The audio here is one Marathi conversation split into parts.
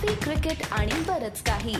कॉफी क्रिकेट आणि बरच काही.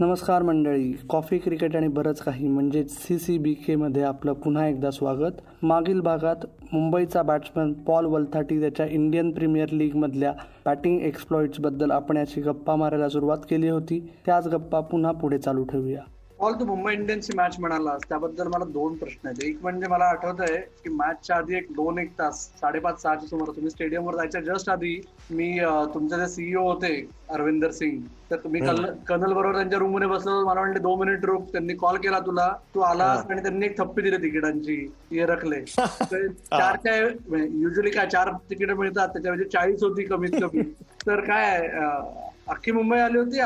नमस्कार मंडळी. कॉफी क्रिकेट आणि बरंच काही म्हणजेच सी सी बी केमध्ये आपलं पुन्हा एकदा स्वागत. मागील भागात मुंबईचा बॅट्समन पॉल वलथाटी त्याच्या इंडियन प्रीमियर लीगमधल्या बॅटिंग एक्सप्लॉइट्सबद्दल आपण याची गप्पा मारायला सुरुवात केली होती. त्याच गप्पा पुन्हा पुढे चालू ठेवूया. ऑल तू मुंबई इंडियन्सची मॅच म्हणालास त्याबद्दल मला दोन प्रश्न आहेत. एक म्हणजे मला आठवत आहे की मॅचच्या आधी एक दोन एक तास साडेपाच सहाच्या समोर तुम्ही स्टेडियमवर जायच्या जस्ट आधी मी तुमचे जे सीईओ होते अरविंदर सिंग तर तुम्ही कर्नल बरोबर त्यांच्या रूममध्ये बसलो. मला म्हणले दोन मिनिट रुक त्यांनी कॉल केला तुला. तू आलास आणि त्यांनी एक थप्पी दिली तिकिटांची. हे रखले. चार काय युजली काय चार तिकीट मिळतात त्याच्यामध्ये चाळीस होती कमीत कमी. तर काय अख्खी मुंबई आली होती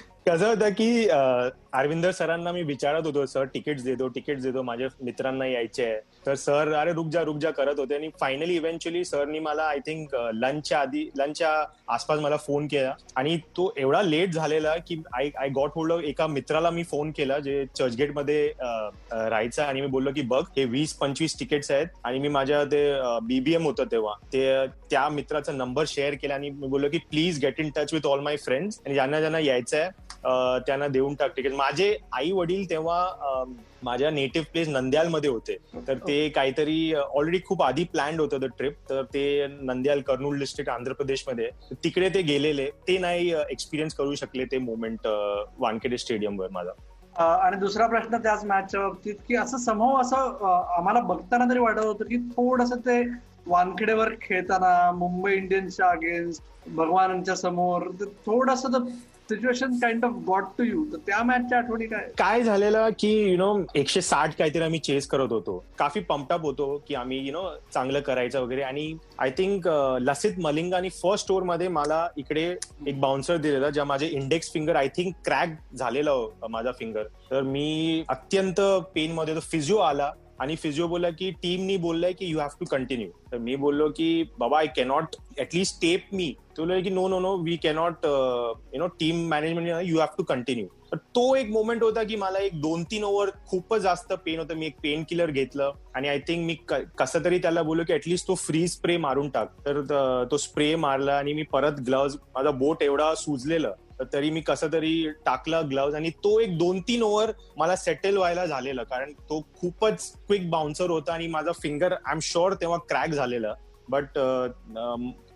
कसं होतं की अरविंदर सरांना मी विचारत होतो सर तिकीट देतो तिकीट देतो माझ्या मित्रांना यायचे आहे. तर सर अरे रुक जा रुक जा करत होते आणि फायनली इव्हेंच्युअली सरनी मला आय थिंक लंचच्या आधी लंचच्या आसपास मला फोन केला आणि तो एवढा लेट झालेला की आय आय गॉट होल्ड एका मित्राला मी फोन केला जे चर्चगेटमध्ये राहायचं आणि मी बोललो की बघ हे वीस पंचवीस तिकीट्स आहेत आणि मी माझ्या ते बीबीएम होतं तेव्हा. ते त्या मित्राचा नंबर शेअर केला आणि मी बोललो की please get in touch with all my friends आणि ज्यांना ज्यांना यायचं आहे त्यांना देऊन टाक तिकीट माझे आई वडील तेव्हा माझ्या नेटिव्ह प्लेस नंद्यालमध्ये होते. तर ते काहीतरी ऑलरेडी खूप आधी प्लॅन्ड होतं द ट्रिप तर ते नंद्याल कर्नूल डिस्ट्रिक्ट आंध्र प्रदेशमध्ये तिकडे ते गेलेले. ते नाही एक्सपिरियन्स करू शकले ते मोमेंट वानखेडे स्टेडियमवर माझा. आणि दुसरा प्रश्न त्याच मॅचच्या बाबतीत की असं समूह असं आम्हाला बघताना तरी वाटत होतं की थोडस ते वानखेडेवर खेळताना मुंबई इंडियन्सच्या अगेन्स्ट भगवानांच्या समोर थोडस situation kind of got to you. तर त्या मॅचच्या आठवणी काय? काय झालेलं की यु नो एकशे साठ काहीतरी आम्ही चेस करत होतो. काफी पंपटअप होतो की आम्ही यु नो चांगलं करायचं वगैरे. आणि आय थिंक uh, लसित मलिंगाने फर्स्ट ओव्हरमध्ये मला इकडे एक बाउन्सर दिलेला ज्या माझे index finger I think crack झालेला माझा फिंगर तर मी अत्यंत पेन मध्ये फिजिओ आला. आणि फिजिओ बोलला की टीमनी बोललाय की यू हॅव टू कंटिन्यू तर मी बोललो की बाबा I cannot at least tape मी तो की no no no we cannot you know team management you have to continue तर तो एक मोमेंट होता की मला एक दोन तीन ओव्हर खूपच जास्त पेन होतं. मी एक पेन किलर घेतलं आणि आय थिंक मी कसं तरी त्याला बोललो की ऍटलीस्ट तो फ्री स्प्रे मारून टाक. तर तो स्प्रे मारला आणि मी परत ग्लव्ज माझा बोट एवढा सुजलेलं तरी मी कसं तरी टाकला ग्लव्ज आणि तो एक दोन तीन ओव्हर मला सेटल व्हायला झालेलं. कारण तो खूपच क्विक बाउन्सर होता आणि माझा फिंगर आय एम शुअर तेव्हा क्रॅक झालेलं. बट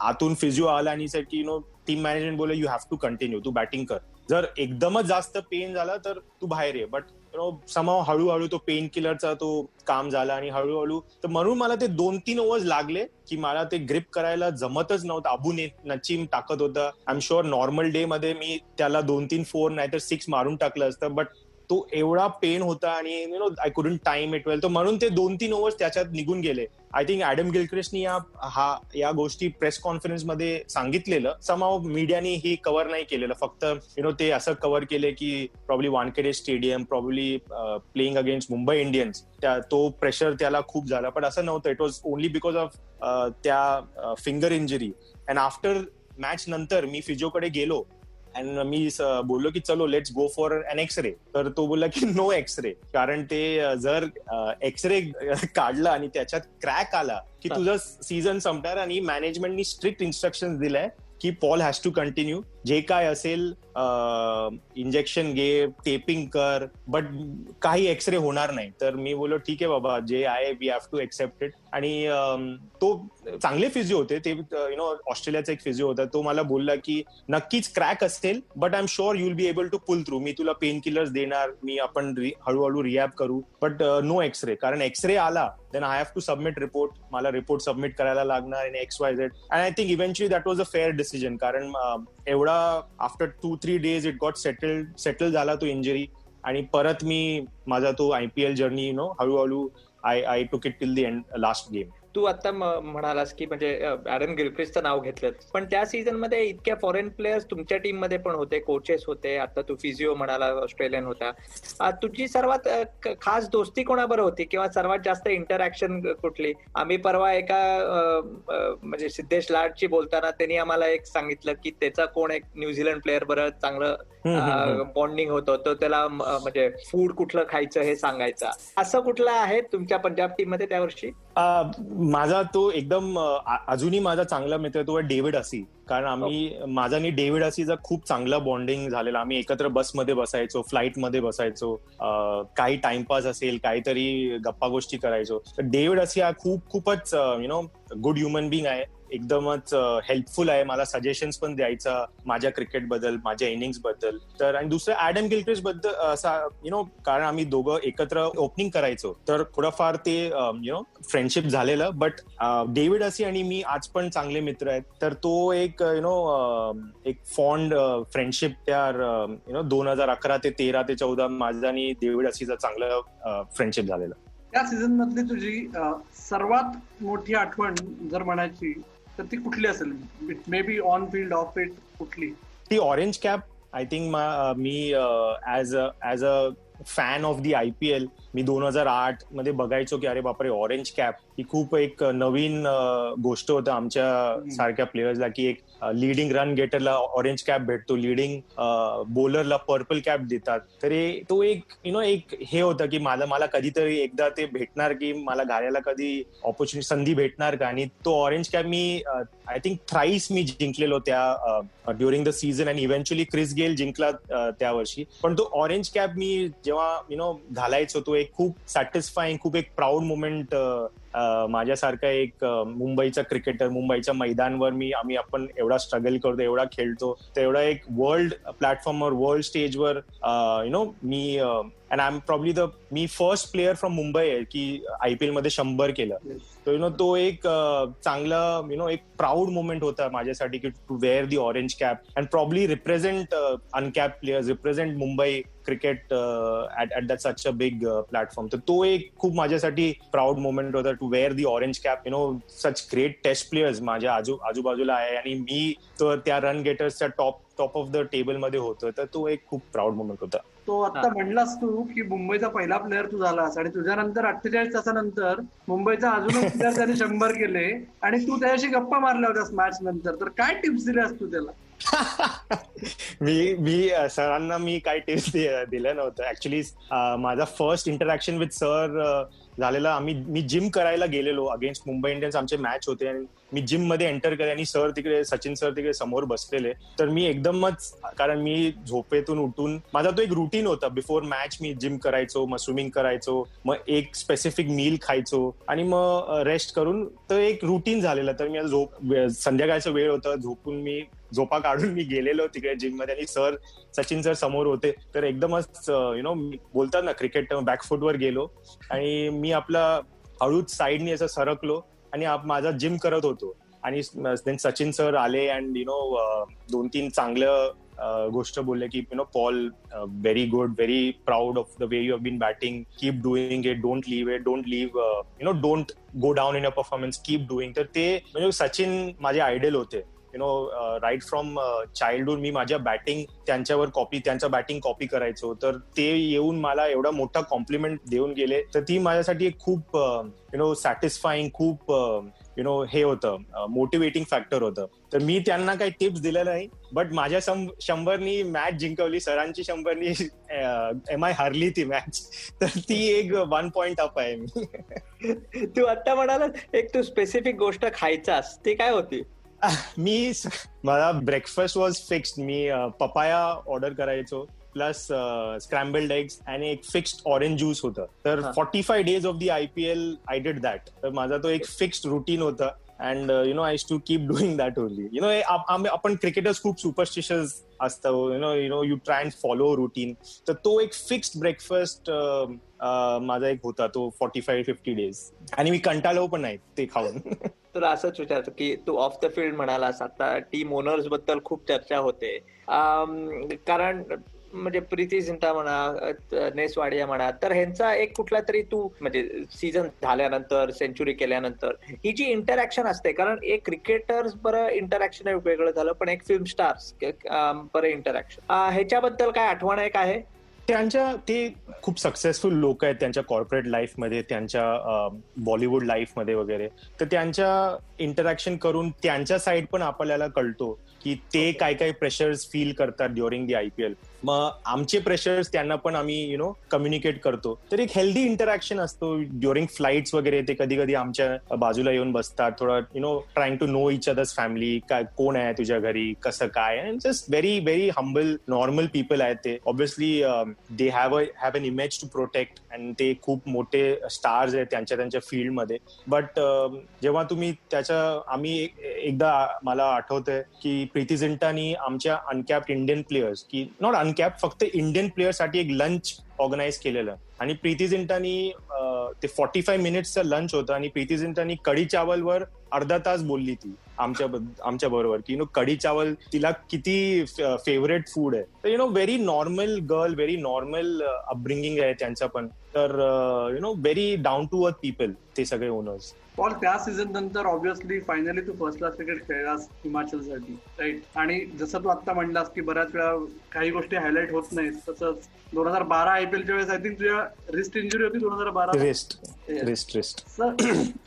आतून फिजिओ आला आणि की यु नो टीम मॅनेजमेंट बोल यू हॅव टू कंटिन्यू तू बॅटिंग कर. जर एकदमच जास्त पेन झाला तर तू बाहेर ये. बट नो समाव हळूहळू तो पेन किलरचा तो काम झाला आणि हळूहळू तर म्हणून मला ते दोन तीन ओव्हर्स लागले की मला ते ग्रिप करायला जमतच नव्हतं. अबून नचीम टाकत होतं. I am sure normal day मध्ये मी त्याला दोन तीन फोर नाहीतर सिक्स मारून टाकलं असतं. बट तो एवढा पेन होता आणि you know I couldn't time it well तर म्हणून ते दोन तीन ओव्हर्स त्याच्यात निघून गेले. आय थिंक ऍडम गिलक्रिस्टनी या हा या गोष्टी प्रेस कॉन्फरन्समध्ये सांगितलेलं. समाव मीडियाने ही कव्हर नाही केलेलं. फक्त यु नो ते असं कव्हर केले की probably Wankhede stadium probably playing against Mumbai Indians त्या तो प्रेशर त्याला खूप झाला. पण असं नव्हतं. It was only because of त्या finger injury and after match नंतर मी फिजिओकडे गेलो. अँड मी बोललो की चलो let's go for an x-ray तर तो बोलला की नो एक्सरे कारण ते जर एक्सरे काढला आणि त्याच्यात क्रॅक आला की तुझं सीझन संपणार आणि मॅनेजमेंटनी स्ट्रिक्ट इन्स्ट्रक्शन दिलाय की पॉल हॅज टू कंटिन्यू जे काय असेल इंजेक्शन घे टेपिंग कर बट काही एक्सरे होणार नाही. तर मी बोललो ठीक आहे बाबा जे आहे we have to accept it आणि तो चांगले फिजिओ होते. ते यु नो ऑस्ट्रेलियाचा एक फिजिओ होता. तो मला बोलला की नक्कीच क्रॅक असेल but I am sure you'll be able to pull through मी तुला पेन किलर्स देणार मी आपण हळूहळू रिॲप करू. बट नो एक्सरे कारण एक्सरे आला then I have to submit report मला रिपोर्ट सबमिट करायला लागणार in X Y Z and I think eventually that was a fair decision कारण एवढा after two three days it got settle settle झाला तो इंजरी आणि परत मी माझा तो आयपीएल जर्नी यु नो हळूहळू I I took it till the end last game तू आता म्हणालास की म्हणजे ऍरन गिलक्रिस्टचं नाव घेतलं पण त्या सीझनमध्ये इतक्या फॉरेन प्लेयर्स तुमच्या टीममध्ये पण होते कोचेस होते. आता तू फिजिओ म्हणाला ऑस्ट्रेलियन होता. तुझी सर्वात खास दोस्ती कोणाबरोबर होती? किंवा सर्वात जास्त इंटरॅक्शन कुठली? आम्ही परवा एका म्हणजे सिद्धेश लाडची बोलताना त्यांनी आम्हाला एक सांगितलं की त्याचा कोण एक न्यूझीलंड प्लेअर बरं चांगलं बॉन्डिंग होतं तो त्याला म्हणजे फूड कुठलं खायचं हे सांगायचं. असं कुठलं आहे तुमच्या पंजाब टीममध्ये त्या वर्षी? माझा तो एकदम अजूनही माझा चांगला मित्र तो डेव्हिड असी. कारण आम्ही माझा आणि डेव्हिड असीचा खूप चांगला बॉन्डिंग झालेला. आम्ही एकत्र बसमध्ये बसायचो फ्लाईटमध्ये बसायचो. काही टाइमपास असेल काहीतरी गप्पा गोष्टी करायचो. तर डेव्हिड असी हा खूप खूपच you know good human being आहे. एकदमच हेल्पफुल आहे. मला सजेशन्स पण द्यायचा माझ्या क्रिकेटबद्दल माझ्या इनिंग्सबद्दल. तर आणि दुसरं ऍडम गिलक्रिस्टबद्दल असा यु नो कारण आम्ही दोघं एकत्र ओपनिंग करायचो. तर थोडंफार ते यु नो फ्रेंडशिप झालेलं. बट डेव्हिड असी आणि मी आज पण चांगले मित्र आहेत. तर तो एक यु नो एक फॉन्ड फ्रेंडशिप त्या यु नो दोन हजार अकरा ते तेरा ते चौदा माझा आणि डेव्हिड असीचा चांगलं फ्रेंडशिप झालेलं. त्या सीझन मधली तुझी सर्वात मोठी आठवण जर म्हणायची तर ती कुठली असेल? Maybe on field off field कुठली? ती orange cap I think me as as a fan of the I P L मी दोन हजार आठमध्ये बघायचो की अरे बापरे ऑरेंज कॅप ही खूप एक नवीन गोष्ट होतं आमच्या सारख्या प्लेयर्सला की एक लिडिंग रन गेटरला ऑरेंज कॅप भेटतो लिडिंग बॉलरला पर्पल कॅप देतात. तर तो एक यु नो एक हे होतं की मला मला कधीतरी एकदा ते भेटणार की मला घालायला कधी ऑपॉर्च्युनिटी संधी भेटणार का? आणि तो ऑरेंज कॅप मी आय थिंक थ्राईस मी जिंकलेलो त्या ड्युरिंग द सीझन आणि इव्हेंच्युअली क्रिस गेल जिंकला त्या वर्षी. पण तो ऑरेंज कॅप मी जेव्हा यु नो घालायचो तो एक खूप सॅटिस्फाईंग खूप एक प्राऊड मुमेंट माझ्यासारखा एक मुंबईचा क्रिकेटर मुंबईच्या मैदानवर मी आम्ही आपण एवढा स्ट्रगल करतो एवढा खेळतो तेवढा एक वर्ल्ड प्लॅटफॉर्मवर वर्ल्ड स्टेजवर you know me and I am probably the me first player from Mumbai आहे की आयपीएलमध्ये शंभर केलं. तर यु नो तो एक चांगला यु नो एक प्राऊड मुमेंट होता माझ्यासाठी की to wear the orange cap and probably represent uncap players represent Mumbai cricket at at that such a big platform तर तो एक खूप माझ्यासाठी प्राऊड मुमेंट होता to wear the orange cap you know such great test players माझ्या आजू आजूबाजूला आहे. आणि मी तर त्या रन गेटर्सच्या टॉप टॉप ऑफ द टेबलमध्ये होतो. तर तो एक खूप प्राऊड मुमेंट होता. तो आता म्हणलास तू की मुंबईचा पहिला प्लेअर तू झालास आणि तुझ्यानंतर अठ्ठेचाळीस तासानंतर मुंबईचा अजूनच प्लेअर त्याने शंभर केले आणि तू त्याच्याशी गप्पा मारल्या होत्यास मॅच नंतर. तर काय टिप्स दिल्यास तू त्याला? मी मी सरांना मी काही टिप्स दिल्या नव्हतं. ऍक्च्युली माझा फर्स्ट इंटरॅक्शन विथ सर झालेला आम्ही मी जिम करायला गेलेलो अगेन्स्ट मुंबई इंडियन्स आमचे मॅच होते आणि मी जिममध्ये एंटर केले आणि सर तिकडे सचिन सर तिकडे समोर बसलेले. तर मी एकदमच कारण मी झोपेतून उठून माझा तो एक रुटीन होता. बिफोर मॅच मी जिम करायचो मग स्विमिंग करायचो मग एक स्पेसिफिक मील खायचो आणि मग रेस्ट करून तर एक रुटीन झालेलं. तर मी झोप संध्याकाळचा वेळ होता. झोपून मी झोपा काढून मी गेलेलो तिकडे जिममध्ये आणि सर सचिन सर समोर होते. तर एकदमच यु नो बोलतात ना क्रिकेट बॅकफुटवर गेलो. आणि मी आपला हळूच साईडनी असं सरकलो आणि माझा जिम करत होतो. आणि सचिन सर आले अँड यु नो दोन तीन चांगलं गोष्ट बोलले की you know Paul very good very proud of the way you have been batting keep doing it don't leave it don't leave you know don't go down in a performance keep doing तर ते म्हणजे सचिन माझे आयडल होते. You know right from childhood मी माझ्या बॅटिंग त्यांच्यावर कॉपी त्यांचं बॅटिंग कॉपी करायचो. तर ते येऊन मला एवढा मोठा कॉम्प्लिमेंट देऊन गेले. तर ती माझ्यासाठी एक खूप यु नो सॅटिस्फाईंग खूप uh, यु नो हे होतं uh, मोटिवेटिंग फॅक्टर होतं. तर मी त्यांना काही टिप्स दिल्या नाही बट माझ्या शंभरनी मॅच जिंकवली सरांची शंभरनी uh, एम आय हरली ती मॅच तर ती एक वन पॉइंट अप आहे मी. तू आता म्हणाला एक तू स्पेसिफिक गोष्ट खायचास ती काय होती? मी मला ब्रेकफास्ट वॉज फिक्स्ड मी पपाया ऑर्डर करायचो प्लस स्क्रॅम्बल्ड एग्स आणि एक फिक्स्ड ऑरेंज ज्यूस होतं. तर forty five days of the I P L I did that तर माझा तो एक फिक्स्ड रुटीन होता and you know I to keep doing that only you know आपण क्रिकेटर्स खूप सुपरस्टिशियस असतं. You know you know you try and follow routine तर तो एक फिक्स्ड ब्रेकफास्ट माझा एक होता तो फॉर्टी फाय फिफ्टी डेज आणि मी कंटाळलो पण नाही ते खाऊन. तर असंच विचारतो की तू ऑफ द फील्ड म्हणालास आता टीम ओनर्सबद्दल खूप चर्चा होते. कारण म्हणजे प्रीती झिंटा म्हणा नेसवाडिया म्हणा तर ह्यांचा एक कुठला तरी तू म्हणजे सीझन झाल्यानंतर सेंचुरी केल्यानंतर ही जी इंटरॅक्शन असते कारण एक क्रिकेटर्स बरं इंटरॅक्शन वेगळं झालं पण एक फिल्म स्टार्स बरं इंटरॅक्शन ह्याच्याबद्दल काय आठवण एक आहे? त्यांच्या ते खूप सक्सेसफुल लोक आहेत त्यांच्या कॉर्पोरेट लाईफमध्ये त्यांच्या बॉलिवूड लाईफमध्ये वगैरे. तर त्यांच्या इंटरॅक्शन करून त्यांच्या साईड पण आपल्याला कळतो की ते काय काय प्रेशर्स फील करतात ड्युरिंग दी आयपीएल मग आमचे प्रेशर्स त्यांना पण आम्ही यु नो कम्युनिकेट करतो. तर एक हेल्दी इंटरॅक्शन असतो ड्युरिंग फ्लाईट्स वगैरे ते कधी कधी आमच्या बाजूला येऊन बसतात. थोडं you know trying to know each others family काय कोण आहे तुझ्या घरी कसं काय? And just very very humble normal people आहेत ते. Obviously they have a have an image to protect and ते खूप मोठे स्टार्स आहेत त्यांच्या त्यांच्या फील्डमध्ये बट um, जेव्हा तुम्ही त्याच्या आम्ही एकदा मला आठवतंय की प्रीती झिंटानी आमच्या अनकॅप्ड इंडियन प्लेयर्स की नॉट अनकॅप फक्त इंडियन प्लेअरसाठी एक लंच ऑर्गनाईज केलेलं. आणि प्रीती झिंटानी ते फॉर्टी फाईव्ह मिनिट्सचं लंच होतं आणि प्रीती झिंटानी कढी चावलवर अर्धा तास बोलली ती आमच्या आमच्या बरोबर. की यु नो कढी चावल तिला किती फेवरेट फूड आहे. तर you know very normal girl very normal upbringing आहे त्यांचं पण. तर you know very down to earth people ते सगळे ओनर्स पॉल त्या सीझन नंतर ऑब्व्हियसली फायनली तू फर्स्ट क्लास क्रिकेट खेळलास हिमाचलसाठी राईट आणि जसं तू आता म्हणलास की बऱ्याच वेळा काही गोष्टी हायलाईट होत नाहीत तसंच दोन हजार बारा आयपीएलच्या वेळेस आय थिंक तुझ्या रिस्ट इंजुरी होती दोन हजार बारा रिस्ट रिस्ट रिस्ट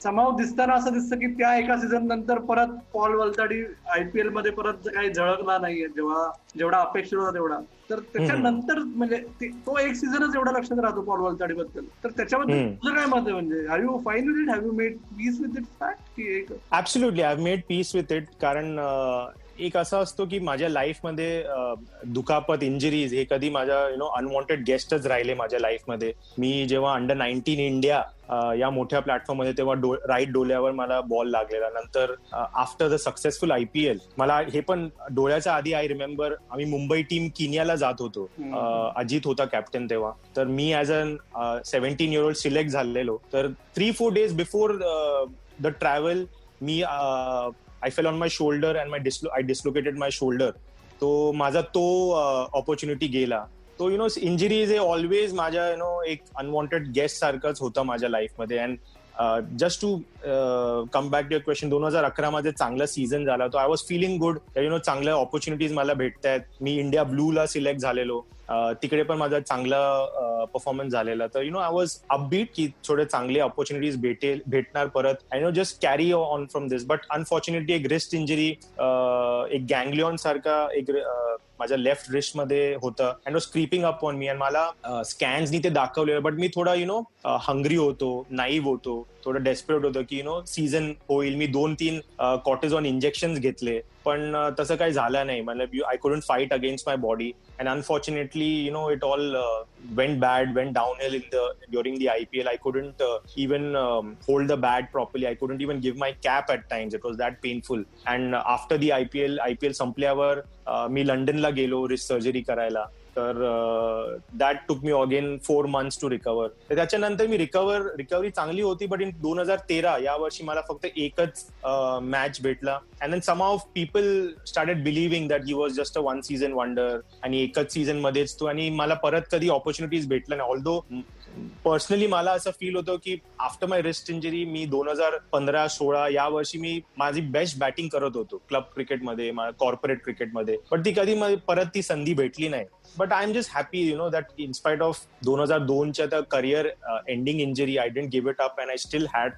समाव दिसताना असं दिसतं की त्या एका सीझन नंतर परत पॉल वलताडी आयपीएलमध्ये परत काही झळकला नाहीये जेव्हा जेवढा अपेक्षित होता तेवढा. तर त्याच्यानंतर म्हणजे तो एक सीझनच एवढा लक्षात राहतो पॉल वलताडी बद्दल तर त्याच्याबद्दल तुझं काय मत आहे म्हणजे? Have you fine with it have you made peace with it fact की एक absolutely I made peace with it कारण एक असा असतो की माझ्या लाईफमध्ये दुखापत इंजरीज हे कधी माझ्या यु नो अनवॉन्टेड गेस्टच राहिले माझ्या लाईफमध्ये. मी जेव्हा अंडर नाईन्टीन इंडिया या मोठ्या प्लॅटफॉर्ममध्ये तेव्हा डो, राईट डोल्यावर मला बॉल लागलेला. नंतर आफ्टर द सक्सेसफुल आयपीएल मला हे पण डोळ्याच्या आधी आय रिमेंबर आम्ही मुंबई टीम किनियाला जात होतो. अजित होता कॅप्टन तेव्हा. तर मी as an seventeen year old select झालेलो. तर three four days before the travel me I fell on my shoulder and my dislo I dislocated my shoulder तो माझा तो ऑपॉर्च्युनिटी गेला. तो you know injury is a always माझ्या यु नो एक अनवॉन्टेड गेस्ट सारखंच होतं माझ्या लाईफमध्ये and just to come back to question दोन हजार अकरा मध्ये चांगला सीझन झाला तो I was feeling good you know चांगल्या ऑपॉर्च्युनिटीज मला भेटत आहेत मी इंडिया ब्लूला सिलेक्ट झालेलो. तिकडे पण माझा चांगला परफॉर्मन्स झालेला. तर you know I was upbeat की थोडे चांगले ऑपॉर्च्युनिटीज भेटेल भेटणार परत. I know just carry on from this but unfortunately एक रिस्ट इंजरी एक गँगलिऑन सारखा एक माझ्या लेफ्ट रिस्टमध्ये होतं. And was creeping up on मी आणि मला स्कॅन्सनी ते दाखवलेलं. बट मी थोडा यु नो हंग्री होतो नाईव्ह होतो. थोडं डेस्परेट होतं की यु नो सीझन होईल. मी दोन तीन कॉटेझॉन इंजेक्शन घेतले. पण तसं काही झालं नाही. मतलब I couldn't fight against my body and unfortunately you know it all went bad went downhill in the during the I P L I couldn't even hold the bat properly I couldn't even give my cap at times it was that painful and after the I P L I P L संपल्यावर मी लंडनला गेलो रिस्ट सर्जरी करायला. तर that took me again four months to recover तर त्याच्यानंतर मी रिकवर रिकव्हरी चांगली होती बट इन दोन हजार तेरा या वर्षी मला फक्त एकच मॅच भेटला. And then some of people started believing that he was just a one season wonder आणि एकच सीझन मध्येच तू आणि मला परत कधी ऑपॉर्च्युनिटीज भेटलं नाही. ऑल्दो पर्सनली मला असं फील होतं की आफ्टर माय रिस्ट इंजरी मी दोन हजार पंधरा सोळा या वर्षी मी माझी बेस्ट बॅटिंग करत होतो क्लब क्रिकेटमध्ये कॉर्पोरेट क्रिकेटमध्ये पण ती कधी परत ती संधी भेटली नाही. But I am just happy you know that in spite of दोन हजार दोनच्या त्या career ending injury I didn't give it up and I still had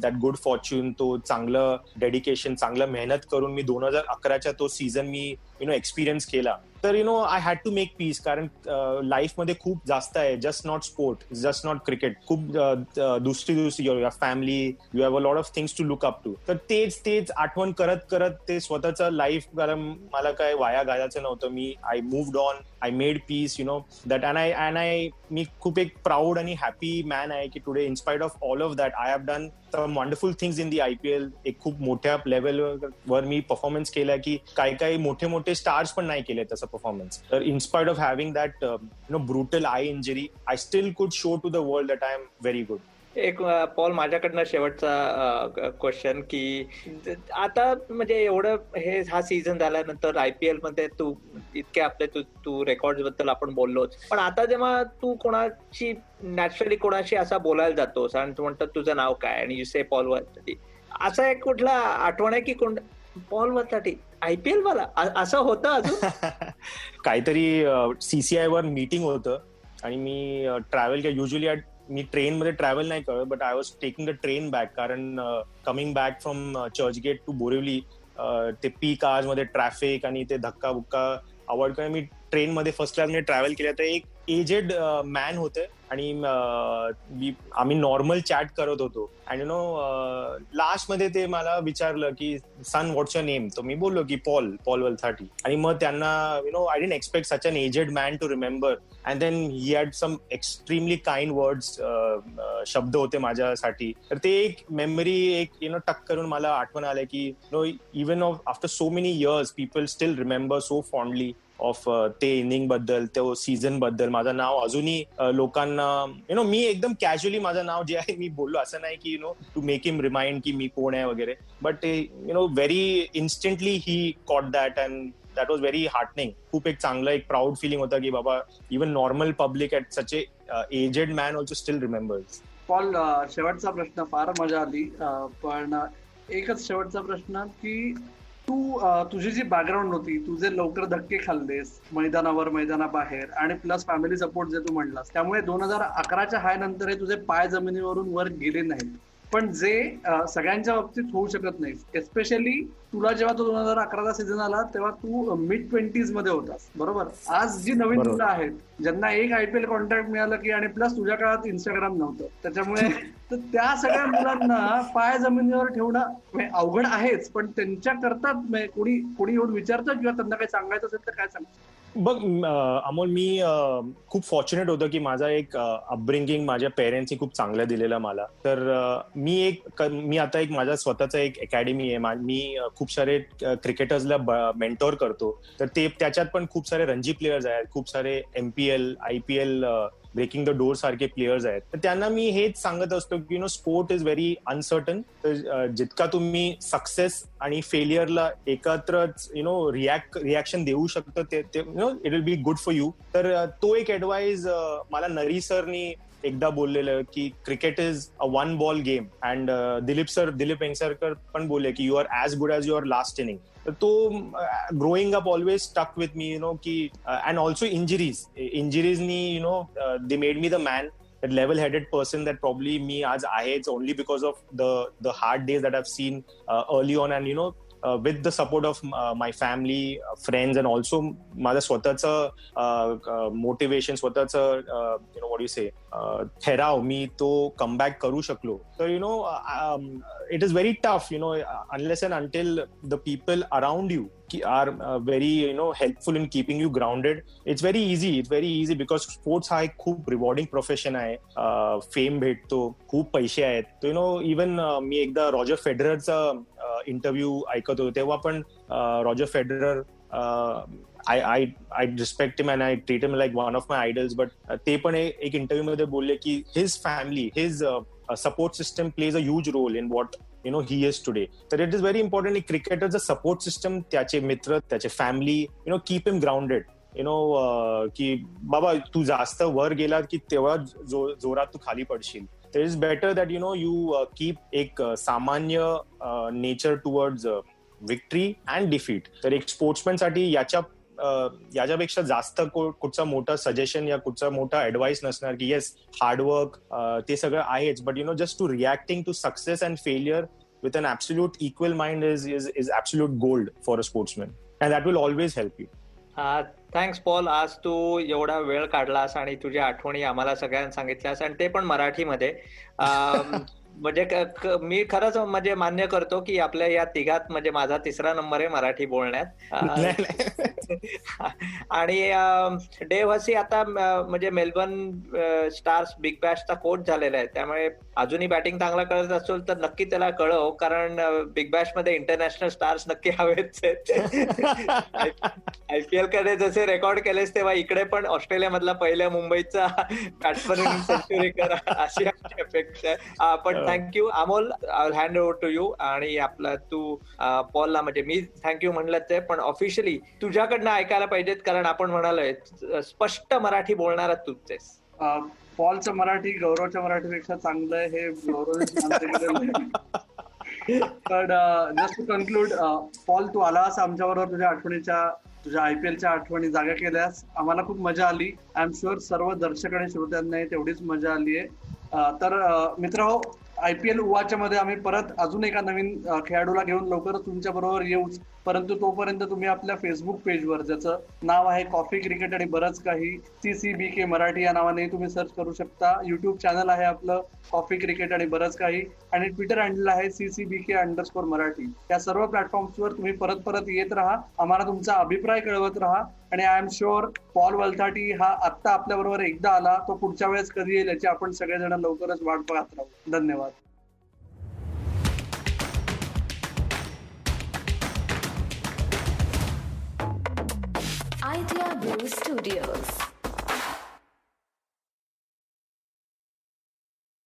that good fortune तो चांगलं डेडिकेशन चांगलं मेहनत करून मी दोन हजार अकराच्या तो सीझन मी यु नो एक्सपिरियन्स केला. तर you know I had to make peace कारण uh, लाईफमध्ये खूप जास्त आहे. Just not sport just not cricket खूप uh, uh, दुसरी दुसरी your family you have a lot of things to look up to तर तेच तेच आठवण करत करत ते स्वतःचं लाईफ कारण मला काय वाया घालायचं नव्हतं. मी I moved on I made peace you know that and I and I मी खूप एक प्राऊड आणि हॅपी मॅन आहे की today inspired of all of that I have done some wonderful things in the I P L एक खूप मोठ्या लेवलवर मी परफॉर्मन्स केला की काही काही मोठे मोठे स्टार्स पण नाही केले तसं परफॉर्मन्स तर in spite of having that you know brutal I injury I still could show to the world that I am very good एक uh, पॉल माझ्याकडनं शेवटचा uh, क्वेश्चन की आता म्हणजे एवढं हे हा सीझन झाल्यानंतर एलमध्ये तू इतके आपले तू तू रेकॉर्डबद्दल आपण बोललोच. पण आता जेव्हा तू कोणाची नॅचरली कोणाशी असा बोलायला जातोस आणि तू म्हणतात तुझं नाव काय आणि युसे पॉल वरसाठी असा एक कुठला आठवण आहे की कोण पॉल वरसाठी आयपीएल वाला? असं होतं अजून? काहीतरी सीसीआय वर मीटिंग होतं आणि मी ट्रॅव्हल किंवा युजली मी ट्रेन मध्ये ट्रॅव्हल नाही करत but I was taking the train back कारण coming back from Churchgate to Borivali ते पीक आवर्समध्ये ट्रॅफिक आणि ते धक्का बुक्का अवॉइड करून मी ट्रेनमध्ये फर्स्ट क्लासमध्ये ट्रॅव्हल केलं. तर एक एजेड मॅन होते. आणि आम्ही नॉर्मल चॅट करत होतो. अँड यु नो लास्टमध्ये ते मला विचारलं की सन व्हॉट्स युअर नेम तर मी बोललो की पॉल पॉल वलथाटी आणि मग त्यांना you know I didn't expect such an aged man to remember and then he had some extremely kind words शब्द होते माझ्यासाठी. तर ते एक मेमरी एक यु नो टक करून मला आठवण आलं की no even of after so many years people still remember so fondly of ते इनिंगबद्दल तो सीझनबद्दल. माझं नाव अजूनही लोकांना यु नो मी एकदम कॅज्युअली माझं नाव जे आहे, मी बोललो. असं नाही की you know to make him remind की मी कोण आहे वगैरे. But you know very instantly he caught that and that was very heartening खूप एक चांगलं, एक प्राऊड फिलिंग होतं की बाबा even normal public at such a aged man also still remembers Paul शेवटचा प्रश्न, फार मज़ा आली. पण एकच शेवटचा प्रश्न की तू तुझी जी बॅकग्राऊंड होती तुझे लवकर धक्के खाल्लेस मैदानावर मैदानाबाहेर आणि प्लस फॅमिली सपोर्ट जे तू म्हणलास त्यामुळे दोन हजार अकराच्या हाय नंतर हे तुझे पाय जमिनीवरून वर गेले नाहीत. पण जे सगळ्यांच्या बाबतीत होऊ शकत नाही एस्पेशली तुला जेव्हा तो दोन हजार अकराचा सीझन आला तेव्हा तू मिड ट्वेंटीजमध्ये होतास. बरोबर? आज जी नवीन मुलं आहेत ज्यांना एक आयपीएल कॉन्ट्रॅक्ट मिळालं की आणि प्लस तुझ्या काळात इंस्टाग्राम नव्हतं. त्याच्यामुळे तर त्या सगळ्या मुलांना पाय जमिनीवर ठेवणं अवघड आहेच. पण त्यांच्या करतात कोणी कोणी येऊन विचारतं किंवा त्यांना काही सांगायचं असेल तर काय सांगतो बघ अमोल मी खूप फॉर्च्युनेट होतो की माझा एक अपब्रिंगिंग माझ्या पेरेंट्सनी खूप चांगलं दिलेलं मला. तर मी एक मी आता एक माझा स्वतःचा एक अकॅडमी आहे. मी खूप सारे क्रिकेटर्सला मेंटोर करतो. तर ते त्याच्यात पण खूप सारे रणजी प्लेयर्स आहेत. खूप सारे MPL IPL breaking the door सारखे प्लेयर्स आहेत. तर त्यांना मी हेच सांगत असतो की you know sport is very uncertain तर जितका तुम्ही सक्सेस आणि फेलियरला एकत्रच यु नो रिॲक्ट रिॲक्शन देऊ शकतो ते you know it will be good for you तर तो एक ऍडवाइस मला नरी सरनी एकदा बोललेलं की cricket is a one ball game and Dilip sir Dilip Vengsarkar पण बोलले की you are as good as your last inning तो growing up always stuck with me you know की and also injuries इंजरीजनी you know they made me the man that level headed person that probably me as I it's only because of the the hard days that I've seen uh, early on and you know uh, with the support of uh, my family, uh, friends, and also माझं स्वतःचं मोटिवेशन स्वतःचं you know what you say ठराव मी तो कमबॅक करू शकलो तर you know it is very tough you know unless and until the people around you are uh, very you know helpful in keeping you grounded. It's very easy. It's very easy because sports हा एक खूप रिवॉर्डिंग प्रोफेशन आहे फेम भेटतो खूप पैसे आहेत तो यु नो इवन मी एकदा रॉजर फेडररचा इंटरव्ह्यू ऐकत होतो तेव्हा पण Roger Federer I I I respect him and I treat him like one of my idols but ते पण एक इंटरव्ह्यू मध्ये बोलले की his family his support system plays a huge role in what you know he is today तर इट इज व्हेरी इम्पॉर्टंट क्रिकेटरचं सपोर्ट सिस्टम त्याचे मित्र त्याचे family you know keep him grounded you know की बाबा तू जास्त वर गेला की तेव्हा जोरात तू खाली पडशील. तर is better that you know you keep एक uh, सामान्य nature towards victory and defeat तर एक स्पोर्ट्समॅनसाठी याच्या याच्यापेक्षा जास्त कुठचा मोठा सजेशन या कुठचा मोठा ऍडवाइस नसणार की येस हार्डवर्क ते सगळं आहेच. But you know just to reacting to success and failure with an absolute equal mind is is is absolute gold for a sportsman and that will always help you thanks Paul आज तू एवढा वेळ काढलास आणि तुझ्या आठवणी आम्हाला सगळ्यांना सांगितल्यास आणि ते पण मराठीमध्ये. म्हणजे मी खरंच म्हणजे मान्य करतो की आपल्या या तिघात म्हणजे माझा तिसरा नंबर आहे मराठी बोलण्यात. आणि डेव हसी आता म्हणजे मेलबर्न स्टार्स बिग बॅशचा कोच झालेला आहे. त्यामुळे अजूनही बॅटिंग चांगला करत असेल तर नक्की त्याला कळव कारण बिग बॅशमध्ये इंटरनॅशनल स्टार्स नक्की हवेच आयपीएलकडे जसे रेकॉर्ड केलेस तेव्हा इकडे पण ऑस्ट्रेलिया मधला पहिल्या मुंबईचा बॅट्समन सेंचुरी करा अशी अपेक्षा आहे. पण thank you Amol hand over to you आणि आपला तू पॉलला म्हणजे मी थँक्यू म्हणलं ते पण ऑफिशियली तुझ्याकडनं ऐकायला पाहिजेत कारण आपण म्हणालोय स्पष्ट मराठी बोलणारा तूच आहेस. पॉलचं मराठी गौरवच्या मराठीपेक्षा चांगलं आहे हे गौरव पण जस्ट टू कन्क्लूड पॉल तू आलास आमच्याबरोबर तुझ्या आठवणीच्या तुझ्या आयपीएलच्या आठवणी जागा केल्यास. आम्हाला खूप मजा आली. आय एम शुअर सर्व दर्शक आणि श्रोत्यांना तेवढीच मजा आली आहे तर मित्र आय पी एल उवाच्या मध्ये आम्ही परत अजून एका नवीन खेळाडूला घेऊन लवकरच तुमच्या बरोबर येऊच. परंतु तोपर्यंत तुम्ही आपल्या फेसबुक पेजवर ज्याचं नाव आहे कॉफी क्रिकेट आणि बरंच काही C C B K Marathi या नावाने तुम्ही सर्च करू शकता. युट्यूब चॅनल आहे आपलं कॉफी क्रिकेट आणि बरंच काही. आणि ट्विटर हँडल आहे C C B K underscore Marathi. या सर्व प्लॅटफॉर्म्सवर तुम्ही परत परत येत राहा. आम्हाला तुमचा अभिप्राय कळवत राहा. आणि I am sure Paul Valthaty हा आत्ता आपल्याबरोबर एकदा आला तो पुढच्या वेळेस कधी येईल याची आपण सगळेजण लवकरच वाट पाहत राहू. धन्यवाद. Idea Blue Studios.